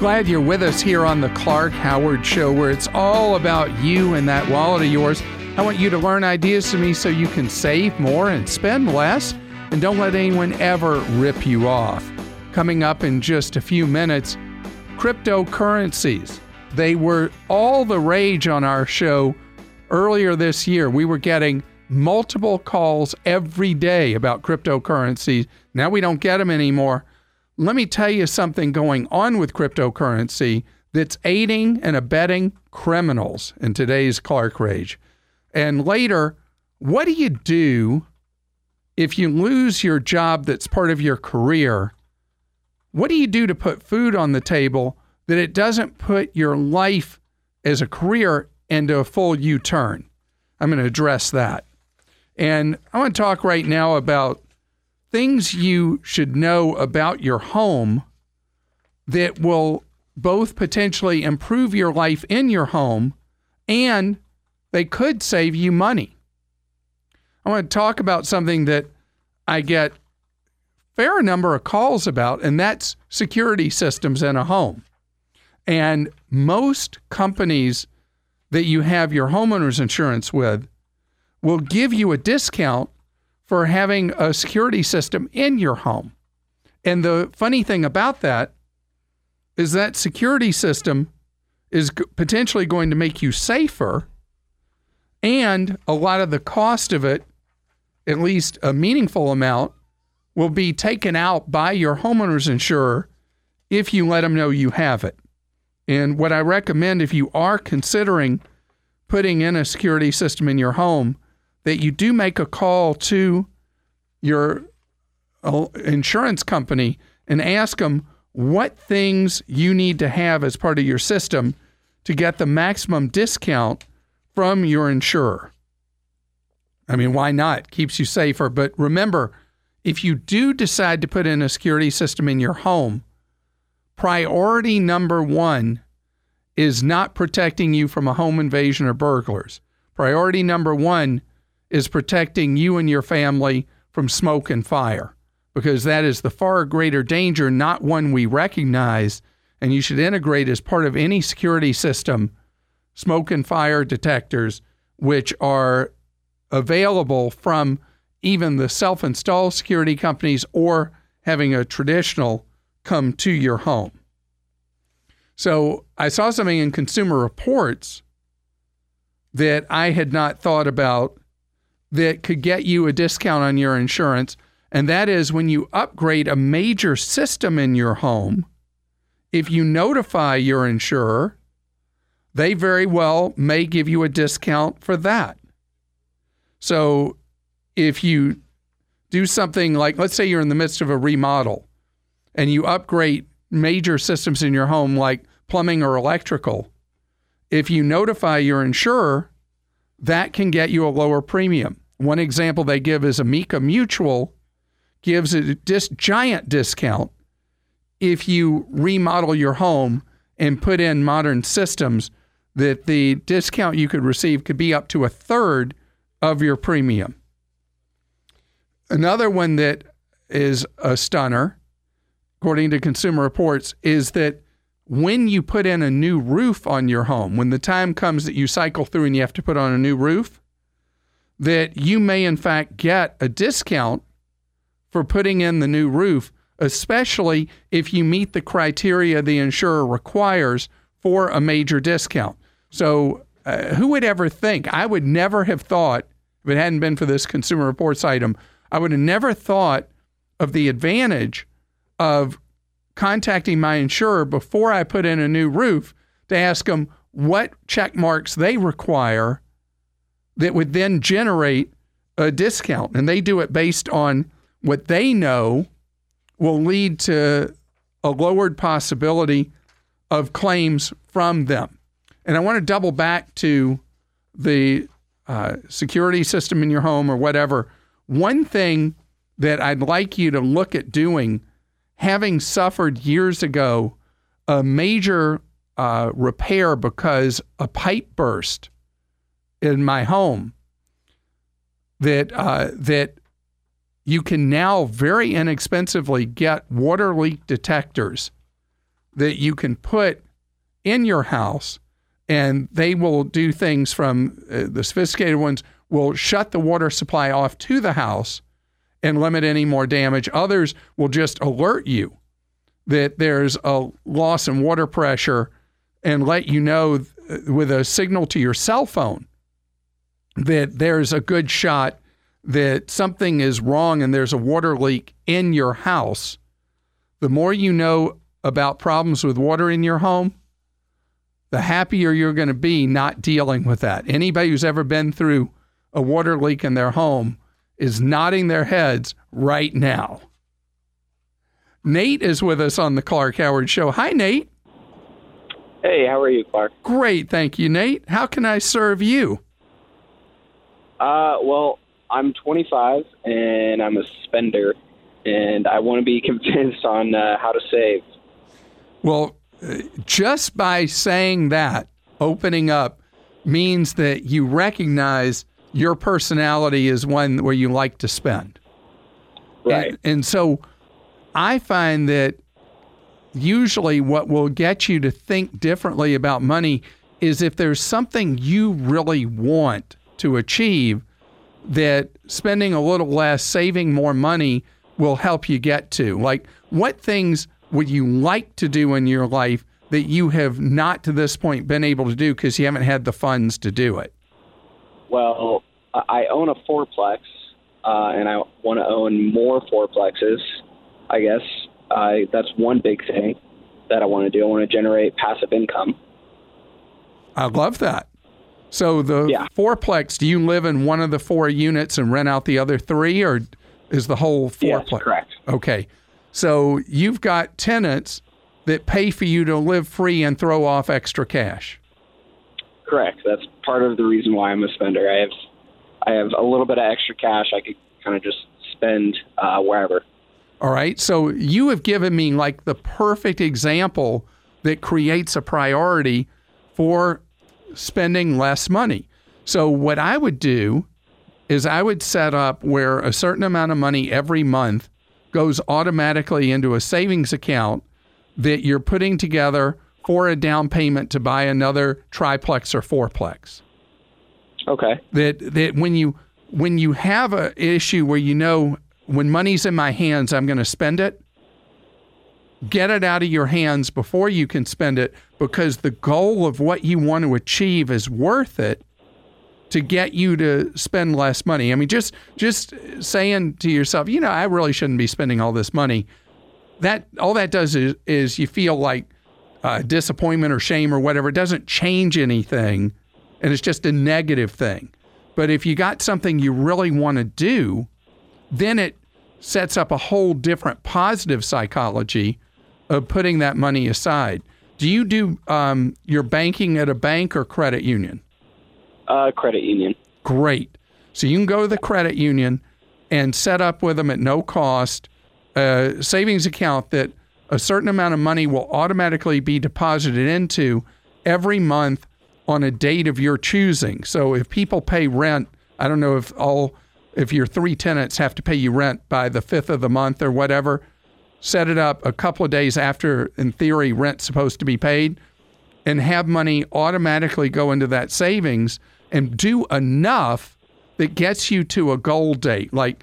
Glad you're with us here on the Clark Howard Show, where it's all about you and that wallet of yours. I want you to learn ideas from me so you can save more and spend less, and don't let anyone ever rip you off. Coming up in just a few minutes, cryptocurrencies. They were all the rage on our show earlier this year. We were getting multiple calls every day about cryptocurrencies. Now we don't get them anymore let me tell you something going on with cryptocurrency that's aiding and abetting criminals in today's Clark Rage. And later, what do you do if you lose your job that's part of your career? What do you do to put food on the table that it doesn't put your life as a career into a full U turn? I'm going to address that. And I want to talk right now about things you should know about your home that will both potentially improve your life in your home and they could save you money. I want to talk about something that I get fair number of calls about and that's security systems in a home. And most companies that you have your homeowner's insurance with will give you a discount for having a security system in your home. And the funny thing about that is that security system is potentially going to make you safer. And a lot of the cost of it, at least a meaningful amount, will be taken out by your homeowner's insurer if you let them know you have it. And what I recommend if you are considering putting in a security system in your home that you do make a call to your uh, insurance company and ask them what things you need to have as part of your system to get the maximum discount from your insurer. I mean, why not? Keeps you safer. But remember, if you do decide to put in a security system in your home, priority number one is not protecting you from a home invasion or burglars. Priority number one is protecting you and your family from smoke and fire, because that is the far greater danger, not one we recognize. And you should integrate as part of any security system smoke and fire detectors, which are available from even the self installed security companies or having a traditional come to your home. So I saw something in Consumer Reports that I had not thought about that could get you a discount on your insurance. And that is when you upgrade a major system in your home, if you notify your insurer, they very well may give you a discount for that. So if you do something like, let's say you're in the midst of a remodel and you upgrade major systems in your home like plumbing or electrical, if you notify your insurer, that can get you a lower premium. One example they give is Amica Mutual gives a dis- giant discount if you remodel your home and put in modern systems that the discount you could receive could be up to a third of your premium. Another one that is a stunner, according to Consumer Reports, is that when you put in a new roof on your home, when the time comes that you cycle through and you have to put on a new roof, that you may in fact get a discount for putting in the new roof, especially if you meet the criteria the insurer requires for a major discount. So, uh, who would ever think? I would never have thought, if it hadn't been for this Consumer Reports item, I would have never thought of the advantage of contacting my insurer before I put in a new roof to ask them what check marks they require that would then generate a discount. And they do it based on what they know will lead to a lowered possibility of claims from them. And I want to double back to the uh, security system in your home or whatever. One thing that I'd like you to look at doing, having suffered years ago a major uh, repair because a pipe burst in my home, that uh, that you can now very inexpensively get water leak detectors that you can put in your house and they will do things from uh, the sophisticated ones will shut the water supply off to the house and limit any more damage others will just alert you that there's a loss in water pressure and let you know uh, with a signal to your cell phone that there's a good shot that something is wrong and there's a water leak in your house, the more you know about problems with water in your home, the happier you're going to be not dealing with that. Anybody who's ever been through a water leak in their home is nodding their heads right now. Nate is with us on the Clark Howard Show. Hi, Nate. Hey, how are you, Clark? Great, thank you, Nate. How can I serve you? Uh, well, I'm 25 and I'm a spender, and I want to be convinced on uh, how to save. Well, just by saying that, opening up means that you recognize your personality is one where you like to spend. Right. And, and so I find that usually what will get you to think differently about money is if there's something you really want to achieve that spending a little less, saving more money will help you get to? Like, what things would you like to do in your life that you have not to this point been able to do because you haven't had the funds to do it? Well, I own a fourplex, uh, and I want to own more fourplexes. I guess uh, that's one big thing that I want to do. I want to generate passive income. I love that. So the Yeah. fourplex, do you live in one of the four units and rent out the other three, or is the whole Yes, fourplex? correct. Okay. So you've got tenants that pay for you to live free and throw off extra cash. Correct. That's part of the reason why I'm a spender. I have I have a little bit of extra cash I could kind of just spend uh, wherever. All right. So you have given me like the perfect example that creates a priority for spending less money. So what I would do is I would set up where a certain amount of money every month goes automatically into a savings account that you're putting together for a down payment to buy another triplex or fourplex Okay. that that when you when you have a issue where you know when money's in my hands I'm going to spend it get it out of your hands before you can spend it because the goal of what you want to achieve is worth it to get you to spend less money. I mean just just saying to yourself, you know, I really shouldn't be spending all this money. That all that does is is you feel like uh, disappointment or shame or whatever. It doesn't change anything and it's just a negative thing. But if you got something you really want to do, then it sets up a whole different positive psychology of putting that money aside. Do you do um, your banking at a bank or credit union? Uh, credit union. Great. So you can go to the credit union and set up with them at no cost a savings account that a certain amount of money will automatically be deposited into every month on a date of your choosing. So if people pay rent, I don't know if all if your three tenants have to pay you rent by the 5th of the month or whatever, set it up a couple of days after in theory rent's supposed to be paid and have money automatically go into that savings and do enough that gets you to a goal date. Like,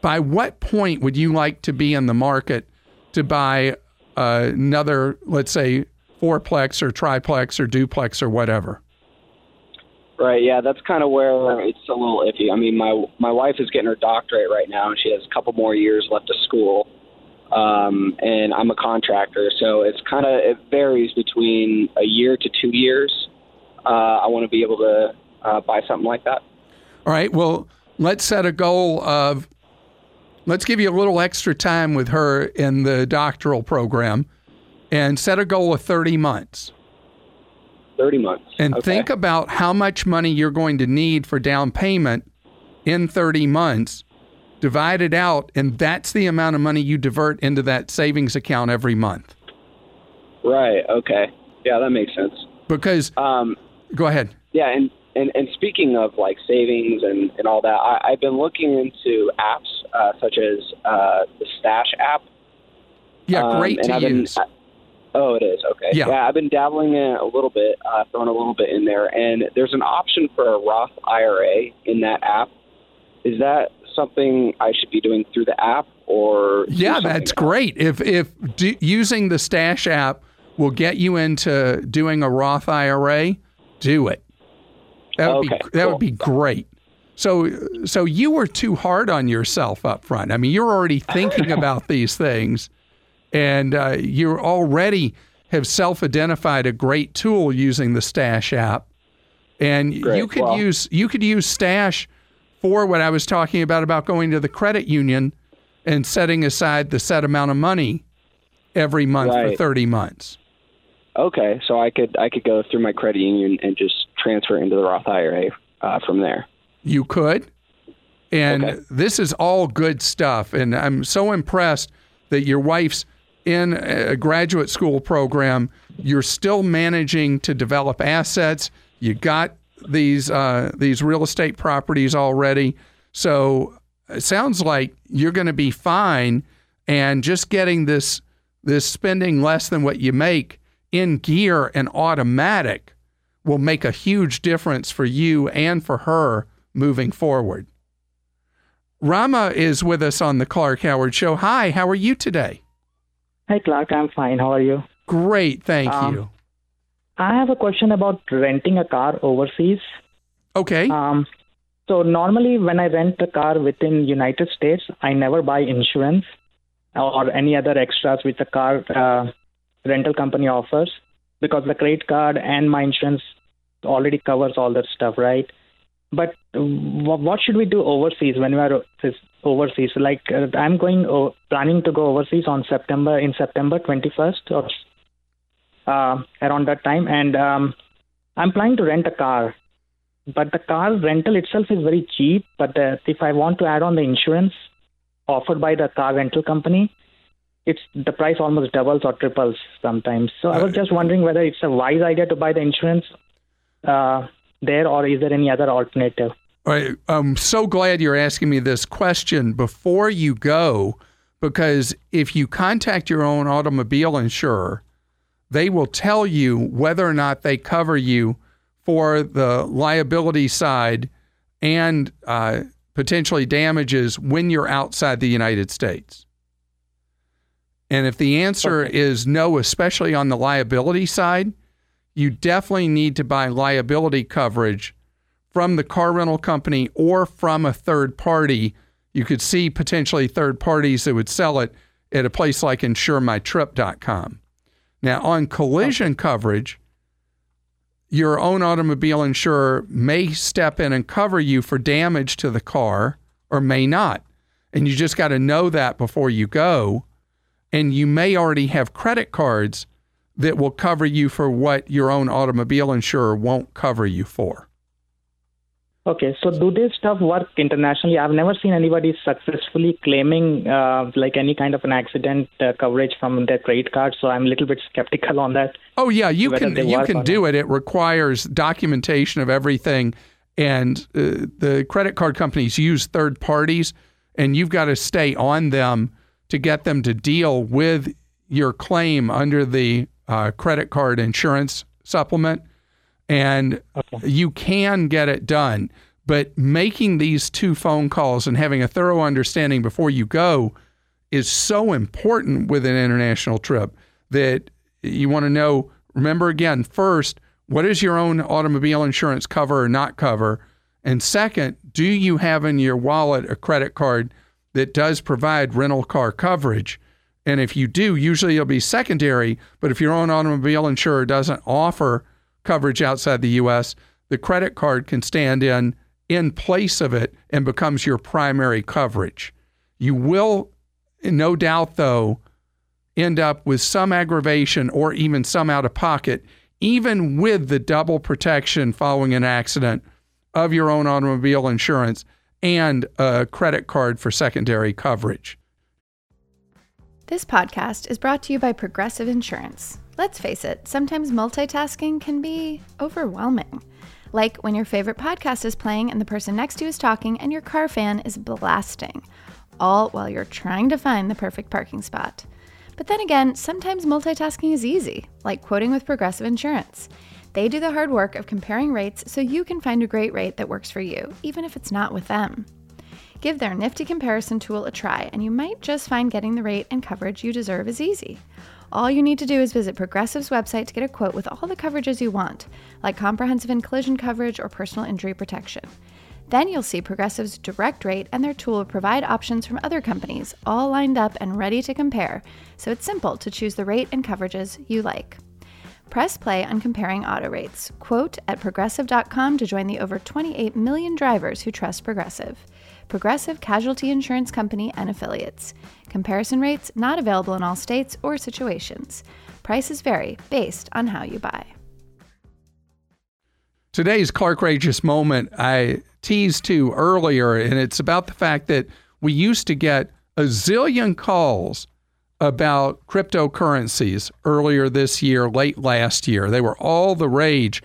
by what point would you like to be in the market to buy uh, another, let's say, fourplex or triplex or duplex or whatever? Right. Yeah, that's kind of where it's a little iffy. I mean, my my wife is getting her doctorate right now, and she has a couple more years left of school. Um, and I'm a contractor, so it's kind of it varies between a year to two years. Uh, I want to be able to uh, buy something like that. All right. Well, let's set a goal of let's give you a little extra time with her in the doctoral program and set a goal of 30 months. 30 months. And okay. think about how much money you're going to need for down payment in 30 months. Divide it out, and that's the amount of money you divert into that savings account every month. Right. Okay. Yeah, that makes sense. Because, Um, go ahead. yeah, and, and, and speaking of like savings and, and all that, I, I've been looking into apps uh, such as uh, the Stash app. Yeah, Um, great and to I've been- use. Oh, it is okay. Yeah. I've been dabbling in it a little bit, uh, throwing a little bit in there, and there's an option for a Roth IRA in that app. Is that something I should be doing through the app, or Yeah, that's else? great. If if do, using the Stash app will get you into doing a Roth IRA, do it. That would Okay, be that cool. would be great. So so you were too hard on yourself up front. I mean, you're already thinking about these things, and uh, you already have self-identified a great tool using the Stash app, and you could use you could use Stash for what I was talking about about going to the credit union and setting aside the set amount of money every month for 30 months. Okay, so I could I could go through my credit union and just transfer into the Roth IRA uh, from there. You could. And Okay. this is all good stuff. And I'm so impressed that your wife's in a graduate school program. You're still managing to develop assets. You got these uh, these real estate properties already. So it sounds like you're going to be fine. And just getting this this spending less than what you make in gear and automatic will make a huge difference for you and for her moving forward. Rama is with us on the Clark Howard Show. Hi, how are you today? Hi, Clark. I'm fine. How are you? Great, thank Um, you. I have a question about renting a car overseas. Okay, Um, so normally, when I rent a car within United States, I never buy insurance or any other extras which the car uh, rental company offers because the credit card and my insurance already covers all that stuff, right? But wh- what should we do overseas when we are overseas? Like uh, I'm going o- planning to go overseas on September in September 21st or uh, around that time, and um, I'm planning to rent a car. But the car rental itself is very cheap. But uh, if I want to add on the insurance offered by the car rental company, it's the price almost doubles or triples sometimes. So I was just wondering whether it's a wise idea to buy the insurance uh, there, or is there any other alternative? All right, I'm so glad you're asking me this question before you go, because if you contact your own automobile insurer, they will tell you whether or not they cover you for the liability side and uh, potentially damages when you're outside the United States. And if the answer Okay. is no, especially on the liability side, you definitely need to buy liability coverage from the car rental company or from a third party. You could see potentially third parties that would sell it at a place like insuremytrip.com. Now, on collision coverage, your own automobile insurer may step in and cover you for damage to the car or may not. And you just got to know that before you go. And you may already have credit cards that will cover you for what your own automobile insurer won't cover you for. Okay, so do this stuff work internationally? I've never seen anybody successfully claiming uh, like any kind of an accident uh, coverage from their credit card. So I'm a little bit skeptical on that. Oh yeah, you can you can do it. It requires documentation of everything, and uh, the credit card companies use third parties, and you've got to stay on them to get them to deal with your claim under the uh, credit card insurance supplement, and you can get it done. But making these two phone calls and having a thorough understanding before you go is so important with an international trip that you want to know. Remember again, first, what does your own automobile insurance cover or not cover? And second, do you have in your wallet a credit card that does provide rental car coverage? And if you do, usually it'll be secondary. But if your own automobile insurer doesn't offer coverage outside the U.S., the credit card can stand in in place of it and becomes your primary coverage. You will, no doubt, though, end up with some aggravation or even some out of pocket, even with the double protection following an accident of your own automobile insurance and a credit card for secondary coverage. This podcast is brought to you by Progressive Insurance. Let's face it, sometimes multitasking can be overwhelming. Like when your favorite podcast is playing and the person next to you is talking and your car fan is blasting, all while you're trying to find the perfect parking spot. But then again, sometimes multitasking is easy, like quoting with Progressive Insurance. They do the hard work of comparing rates so you can find a great rate that works for you, even if it's not with them. Give their nifty comparison tool a try, and you might just find getting the rate and coverage you deserve is easy. All you need to do is visit Progressive's website to get a quote with all the coverages you want, like comprehensive and collision coverage or personal injury protection. Then you'll see Progressive's direct rate, and their tool provide options from other companies, all lined up and ready to compare, so it's simple to choose the rate and coverages you like. Press play on comparing auto rates. Quote at progressive.com to join the over 28 million drivers who trust Progressive. Progressive Casualty Insurance Company and Affiliates. Comparison rates not available in all states or situations. Prices vary based on how you buy. Today's Clark moment I teased to earlier, and it's about the fact that we used to get a zillion calls about cryptocurrencies earlier this year, late last year. They were all the rage.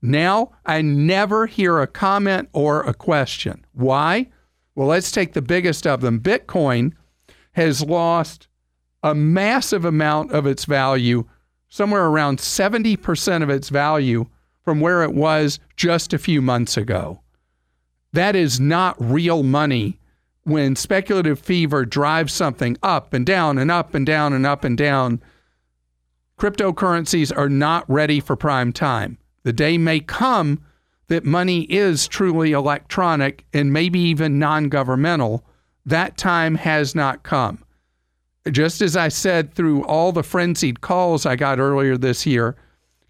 Now I never hear a comment or a question. Why? Well, let's take the biggest of them. Bitcoin has lost a massive amount of its value, somewhere around 70% of its value from where it was just a few months ago. That is not real money when speculative fever drives something up and down and up and down and up and down. Cryptocurrencies are not ready for prime time. The day may come that money is truly electronic and maybe even non governmental, that time has not come. Just as I said through all the frenzied calls I got earlier this year,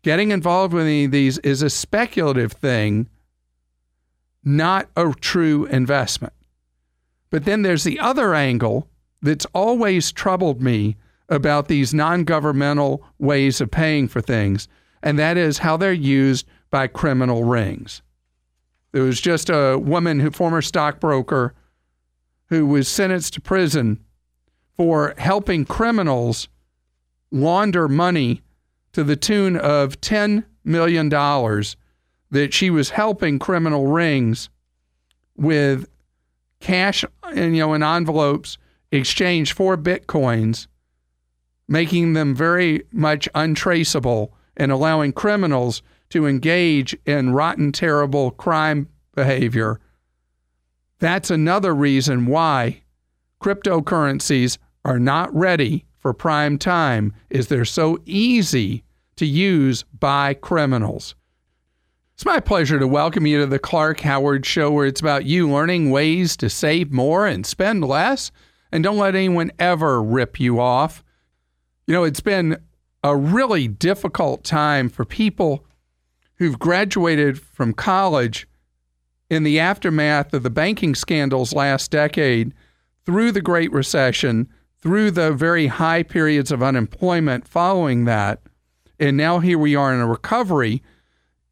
getting involved with any of these is a speculative thing, not a true investment. But then there's the other angle that's always troubled me about these non governmental ways of paying for things, and that is how they're used by criminal rings. There was just a woman, who former stockbroker, who was sentenced to prison for helping criminals launder money to the tune of $10 million that she was helping criminal rings with cash and you know in envelopes exchanged for bitcoins making them very much untraceable and allowing criminals to engage in rotten, terrible crime behavior. That's another reason why cryptocurrencies are not ready for prime time is they're so easy to use by criminals. It's my pleasure to welcome you to the Clark Howard Show, where it's about you learning ways to save more and spend less, and don't let anyone ever rip you off. You know, it's been a really difficult time for people who've graduated from college in the aftermath of the banking scandals last decade, through the Great Recession, through the very high periods of unemployment following that, and now here we are in a recovery,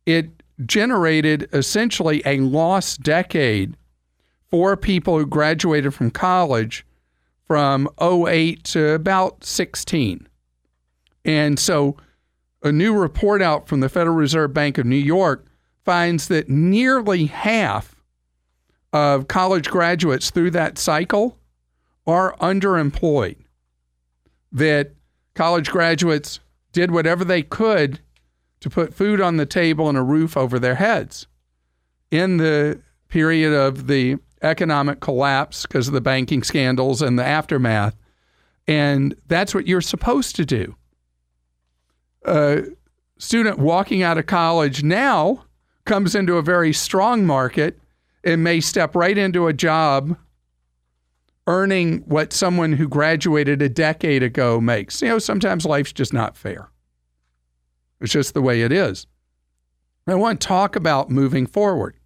it generated essentially a lost decade for people who graduated from college from 08 to about 16. And so a new report out from the Federal Reserve Bank of New York finds that nearly half of college graduates through that cycle are underemployed. That college graduates did whatever they could to put food on the table and a roof over their heads. In the period of the economic collapse because of the banking scandals and the aftermath. And that's what you're supposed to do a student walking out of college now comes into a very strong market and may step right into a job earning what someone who graduated a decade ago makes. You know, sometimes life's just not fair. It's just the way it is. I want to talk about moving forward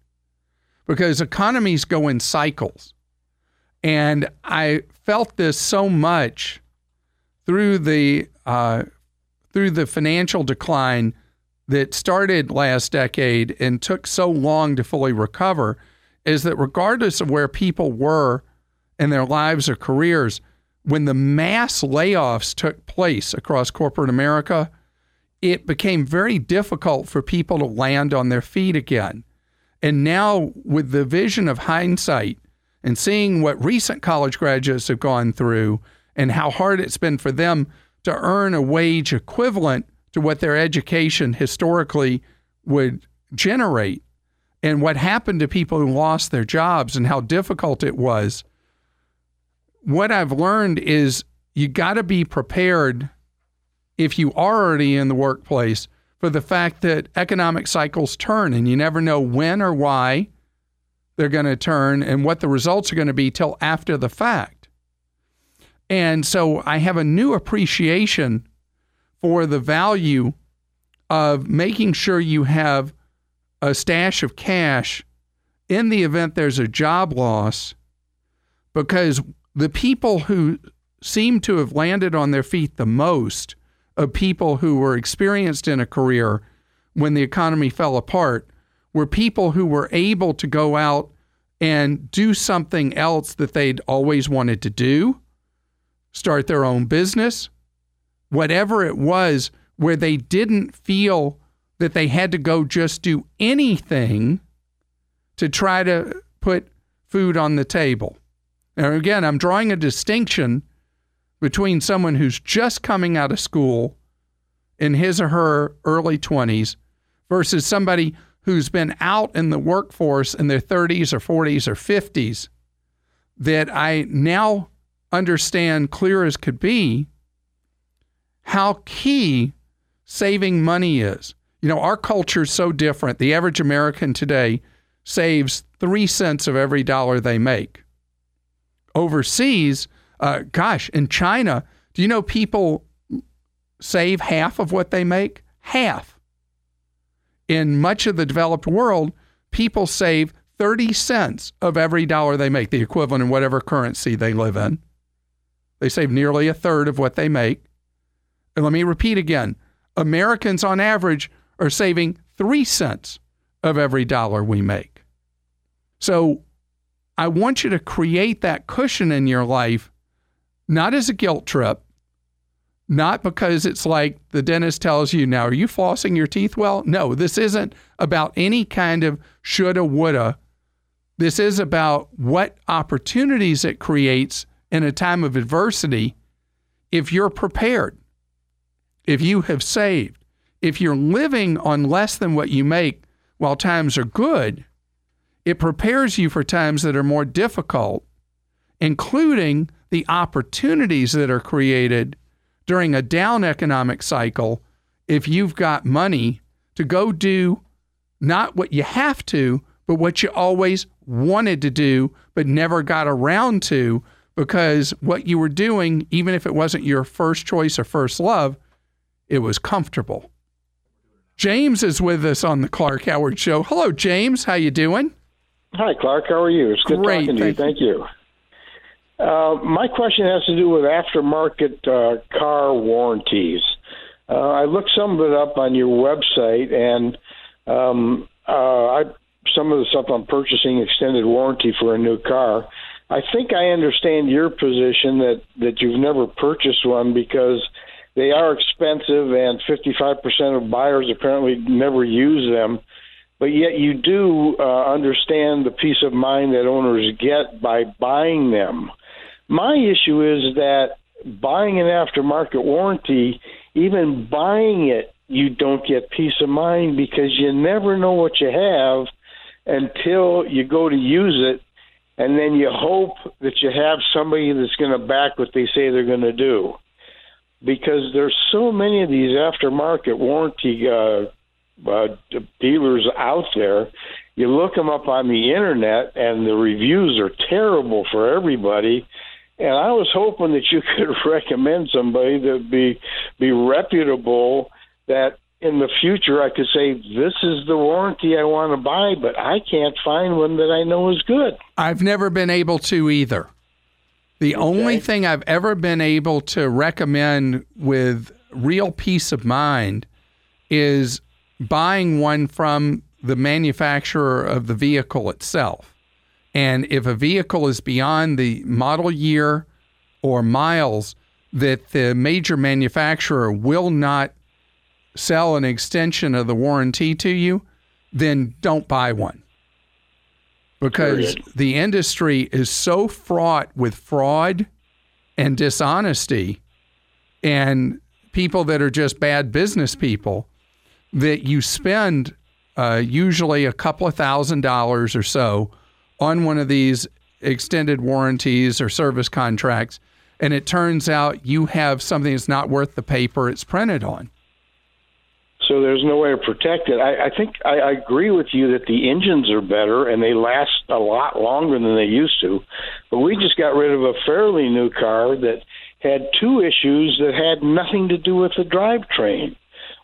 because economies go in cycles. And I felt this so much through the uh, through the financial decline that started last decade and took so long to fully recover is that regardless of where people were in their lives or careers, when the mass layoffs took place across corporate America, it became very difficult for people to land on their feet again. And now, with the vision of hindsight and seeing what recent college graduates have gone through and how hard it's been for them to earn a wage equivalent to what their education historically would generate and what happened to people who lost their jobs and how difficult it was. What I've learned is you got to be prepared if you are already in the workplace for the fact that economic cycles turn and you never know when or why they're going to turn and what the results are going to be till after the fact. And so I have a new appreciation for the value of making sure you have a stash of cash in the event there's a job loss because the people who seem to have landed on their feet the most of people who were experienced in a career when the economy fell apart were people who were able to go out and do something else that they'd always wanted to do, start their own business, whatever it was, where they didn't feel that they had to go just do anything to try to put food on the table. Now, again, I'm drawing a distinction between someone who's just coming out of school in his or her early 20s versus somebody who's been out in the workforce in their 30s or 40s or 50s that I now understand clear as could be how key saving money is. You know, our culture is so different. The average American today saves three cents of every dollar they make. Overseas, uh, gosh, in China, do you know people save half of what they make? Half. In much of the developed world, people save 30 cents of every dollar they make, the equivalent in whatever currency they live in. They save nearly a third of what they make. And let me repeat again Americans on average are saving three cents of every dollar we make. So I want you to create that cushion in your life, not as a guilt trip, not because it's like the dentist tells you, now, are you flossing your teeth well? No, this isn't about any kind of shoulda, woulda. This is about what opportunities it creates in a time of adversity if you're prepared if you have saved, if you're living on less than what you make while times are good, it prepares you for times that are more difficult, including the opportunities that are created during a down economic cycle if you've got money to go do not what you have to, but what you always wanted to do, but never got around to because what you were doing, even if it wasn't your first choice or first love, it was comfortable. James is with us on the Clark Howard Show. Hello, James. How you doing? Hi, Clark. How are you? It's good Great, talking to you. Thank you. Uh, my question has to do with aftermarket uh, car warranties. Uh, I looked some of it up on your website, and um, uh, I, some of the stuff I'm purchasing extended warranty for a new car. I think I understand your position that that you've never purchased one because they are expensive, and 55% of buyers apparently never use them. But yet, you do uh, understand the peace of mind that owners get by buying them. My issue is that buying an aftermarket warranty, even buying it, you don't get peace of mind because you never know what you have until you go to use it and then you hope that you have somebody that's going to back what they say they're going to do because there's so many of these aftermarket warranty uh, uh, dealers out there. You look them up on the internet, and the reviews are terrible for everybody. And I was hoping that you could recommend somebody that be be reputable that in the future I could say this is the warranty I want to buy, but I can't find one that I know is good. I've never been able to either. The only thing I've ever been able to recommend with real peace of mind is buying one from the manufacturer of the vehicle itself. And if a vehicle is beyond the model year or miles that the major manufacturer will not sell an extension of the warranty to you, then don't buy one. Because Period. the industry is so fraught with fraud and dishonesty and people that are just bad business people that you spend uh, usually a couple of thousand dollars or so on one of these extended warranties or service contracts, and it turns out you have something that's not worth the paper it's printed on. So there's no way to protect it. I, I think I, I agree with you that the engines are better and they last a lot longer than they used to. But we just got rid of a fairly new car that had two issues that had nothing to do with the drivetrain.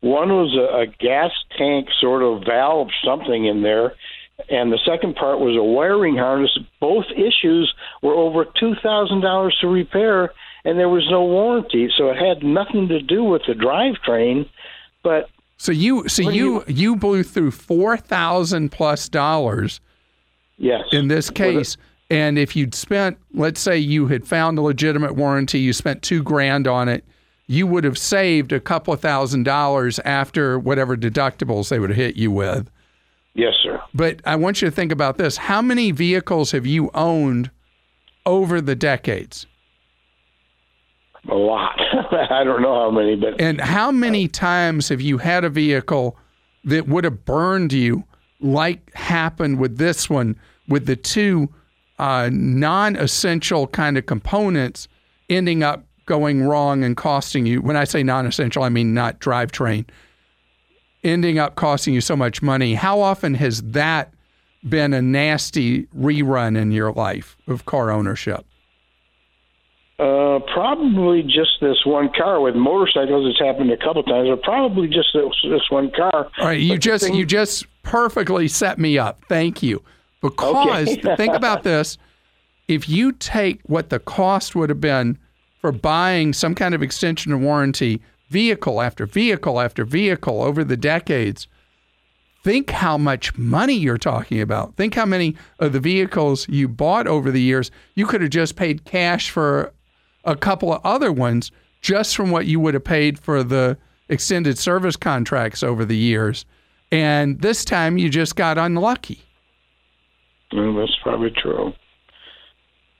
One was a, a gas tank sort of valve something in there, and the second part was a wiring harness. Both issues were over two thousand dollars to repair, and there was no warranty, so it had nothing to do with the drivetrain. But So you so do you you blew through four thousand plus dollars yes, in this case. And if you'd spent, let's say you had found a legitimate warranty, you spent two grand on it, you would have saved a couple of thousand dollars after whatever deductibles they would have hit you with. Yes, sir. But I want you to think about this. How many vehicles have you owned over the decades? A lot. I don't know how many, but And how many times have you had a vehicle that would have burned you like happened with this one with the two uh, non essential kind of components ending up going wrong and costing you? When I say non essential, I mean not drivetrain, ending up costing you so much money. How often has that been a nasty rerun in your life of car ownership? uh, probably just this one car. With motorcycles, it's happened a couple times, but probably just this, this one car. All right, you But just thing- you just perfectly set me up. Thank you. Because Okay. think about this: if you take what the cost would have been for buying some kind of extension of warranty, vehicle after vehicle after vehicle over the decades, think how much money you're talking about. Think how many of the vehicles you bought over the years you could have just paid cash for a couple of other ones just from what you would have paid for the extended service contracts over the years. And this time you just got unlucky. Mm, that's probably true.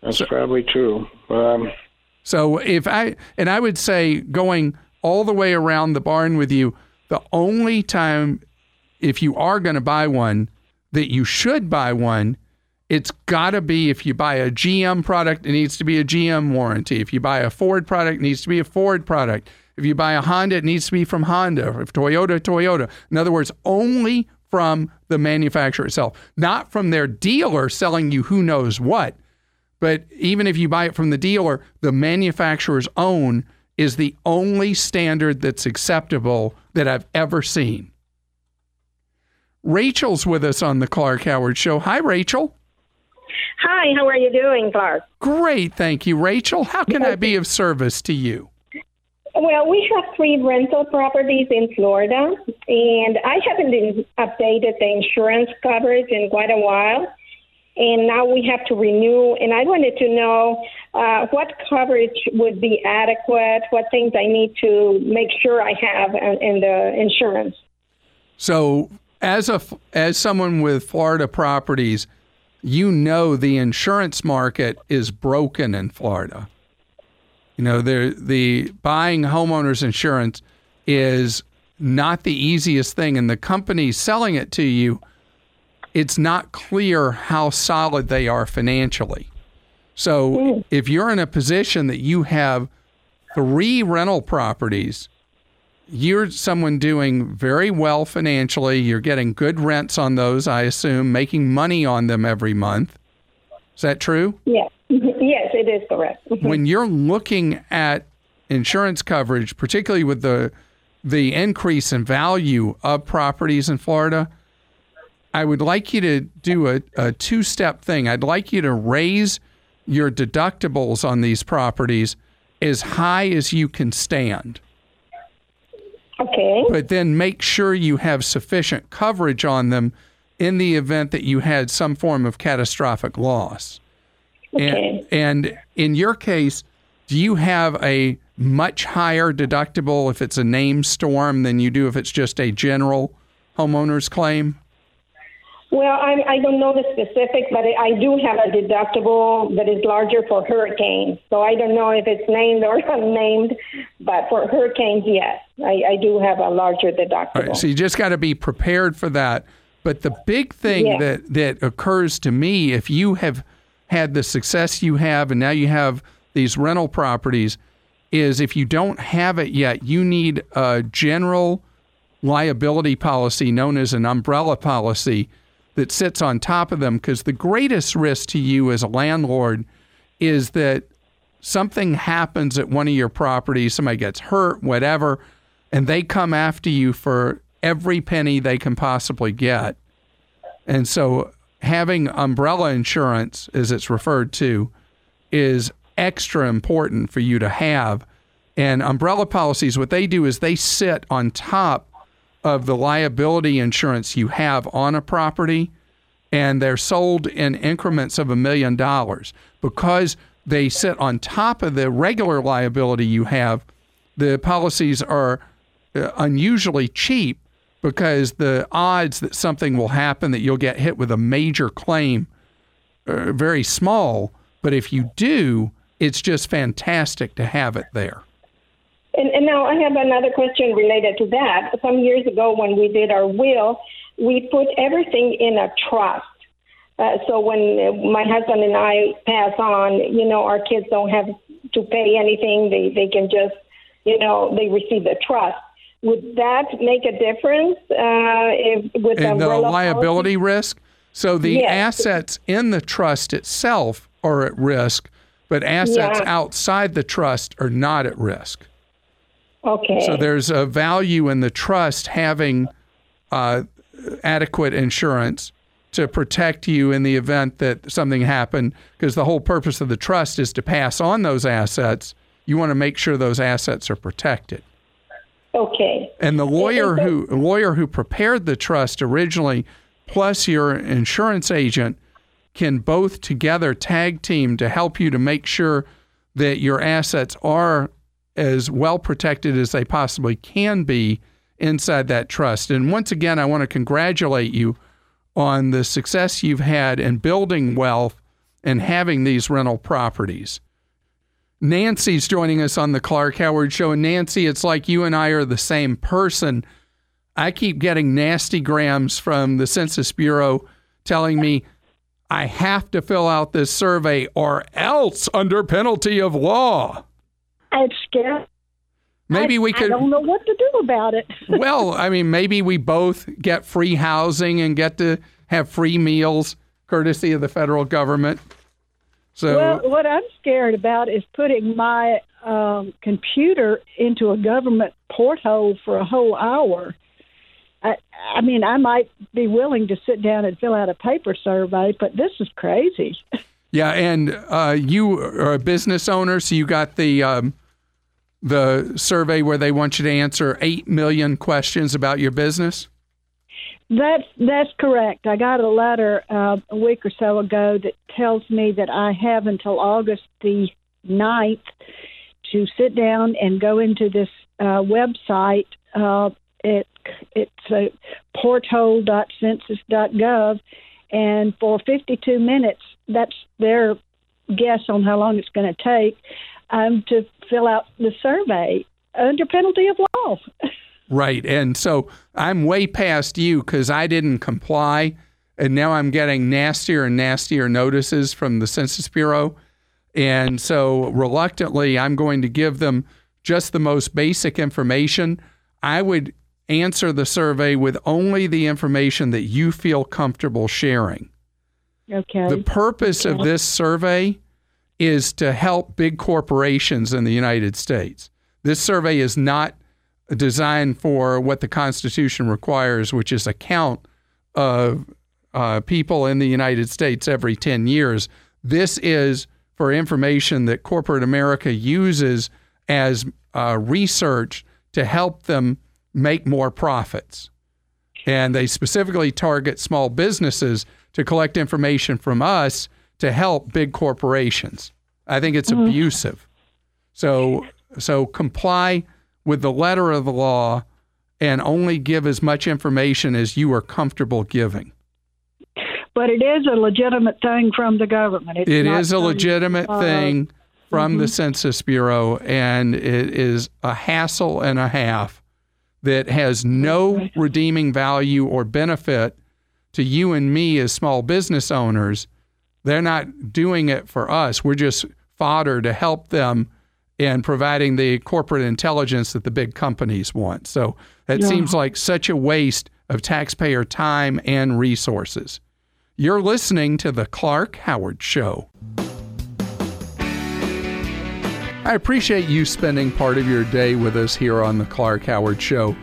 That's probably true. Um, So if I and I would say going all the way around the barn with you, the only time if you are going to buy one that you should buy one, it's got to be if you buy a GM product, it needs to be a GM warranty. If you buy a Ford product, it needs to be a Ford product. If you buy a Honda, it needs to be from Honda. If Toyota, Toyota. In other words, only from the manufacturer itself, not from their dealer selling you who knows what. But even if you buy it from the dealer, the manufacturer's own is the only standard that's acceptable that I've ever seen. Rachel's with us on the Clark Howard Show. Hi, Rachel. Hi, how are you doing, Clark? Great, thank you, Rachel. How can I be of service to you? Well, we have three rental properties in Florida, and I haven't updated the insurance coverage in quite a while. And now we have to renew, and I wanted to know uh, what coverage would be adequate, what things I need to make sure I have in, in the insurance. So, as a as someone with Florida properties, you know the insurance market is broken in Florida. You know, the the buying homeowners insurance is not the easiest thing and the companies selling it to you it's not clear how solid they are financially. So, hmm. if you're in a position that you have three rental properties you're someone doing very well financially. You're getting good rents on those, I assume, making money on them every month. Is that true? Yes, yes, it is correct. When you're looking at insurance coverage, particularly with the the increase in value of properties in Florida, I would like you to do a, a two step thing. I'd like you to raise your deductibles on these properties as high as you can stand. Okay. But then make sure you have sufficient coverage on them in the event that you had some form of catastrophic loss. Okay. And, and in your case, do you have a much higher deductible if it's a name storm than you do if it's just a general homeowner's claim? Well, I, I don't know the specific, but I do have a deductible that is larger for hurricanes. So I don't know if it's named or unnamed, but for hurricanes, yes, I, I do have a larger deductible. Right, so you just got to be prepared for that. But the big thing that, that occurs to me if you have had the success you have and now you have these rental properties is if you don't have it yet, you need a general liability policy known as an umbrella policy that sits on top of them because the greatest risk to you as a landlord is that something happens at one of your properties, somebody gets hurt, whatever, and they come after you for every penny they can possibly get. And so having umbrella insurance, as it's referred to, is extra important for you to have. And umbrella policies, what they do is they sit on top of the liability insurance you have on a property, and they're sold in increments of a million dollars. Because they sit on top of the regular liability you have, the policies are uh, unusually cheap because the odds that something will happen, that you'll get hit with a major claim, are very small. But if you do, it's just fantastic to have it there. And, and now I have another question related to that. Some years ago, when we did our will, we put everything in a trust. Uh, so when uh, my husband and I pass on, you know, our kids don't have to pay anything. They they can just, you know, they receive the trust. Would that make a difference uh, if with and the liability risk. So the Yes. assets in the trust itself are at risk, but assets Yeah. outside the trust are not at risk. Okay. So there's a value in the trust having uh, adequate insurance to protect you in the event that something happened, because the whole purpose of the trust is to pass on those assets. You want to make sure those assets are protected. okay. And the lawyer who lawyer who prepared the trust originally, plus your insurance agent, can both together tag team to help you to make sure that your assets are as well protected as they possibly can be inside that trust. And once again, I want to congratulate you on the success you've had in building wealth and having these rental properties. Nancy's joining us on the Clark Howard Show. And Nancy, it's like you and I are the same person. I keep getting nasty grams from the Census Bureau telling me I have to fill out this survey or else under penalty of law. It's scary. Maybe I, we could. I don't know what to do about it. well, I mean, maybe we both get free housing and get to have free meals courtesy of the federal government. So, well, what I'm scared about is putting my um, computer into a government porthole for a whole hour. I, I mean, I might be willing to sit down and fill out a paper survey, but this is crazy. yeah, and uh, you are a business owner, so you got the um, the survey where they want you to answer eight million questions about your business. That's that's correct. I got a letter uh, a week or so ago that tells me that I have until August the 9th to sit down and go into this uh, website. Uh, it it's uh, porthole.census.gov, and for 52 minutes, that's their guess on how long it's going to take um, to fill out the survey under penalty of law. Right. And so I'm way past you because I didn't comply. And now I'm getting nastier and nastier notices from the Census Bureau. And so reluctantly, I'm going to give them just the most basic information. I would answer the survey with only the information that you feel comfortable sharing. Okay. The purpose of this survey is to help big corporations in the United States. This survey is not designed for what the Constitution requires, which is a count of uh, people in the United States every 10 years. This is for information that corporate America uses as uh, research to help them make more profits. And they specifically target small businesses to collect information from us to help big corporations. I think it's mm-hmm. abusive. So so comply with the letter of the law and only give as much information as you are comfortable giving. But it is a legitimate thing from the government. It's it is a legitimate uh, thing from mm-hmm. the Census Bureau, and it is a hassle and a half that has no redeeming value or benefit to you and me as small business owners. They're not doing it for us. We're just fodder to help them in providing the corporate intelligence that the big companies want. So that yeah. seems like such a waste of taxpayer time and resources. You're listening to The Clark Howard Show. I appreciate you spending part of your day with us here on The Clark Howard Show.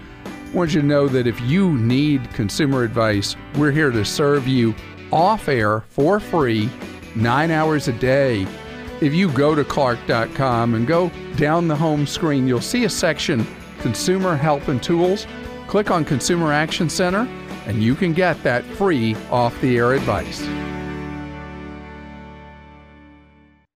Want you to know that if you need consumer advice, we're here to serve you off air for free, nine hours a day. If you go to clark.com and go down the home screen, you'll see a section Consumer Help and Tools. Click on Consumer Action Center, and you can get that free off the air advice.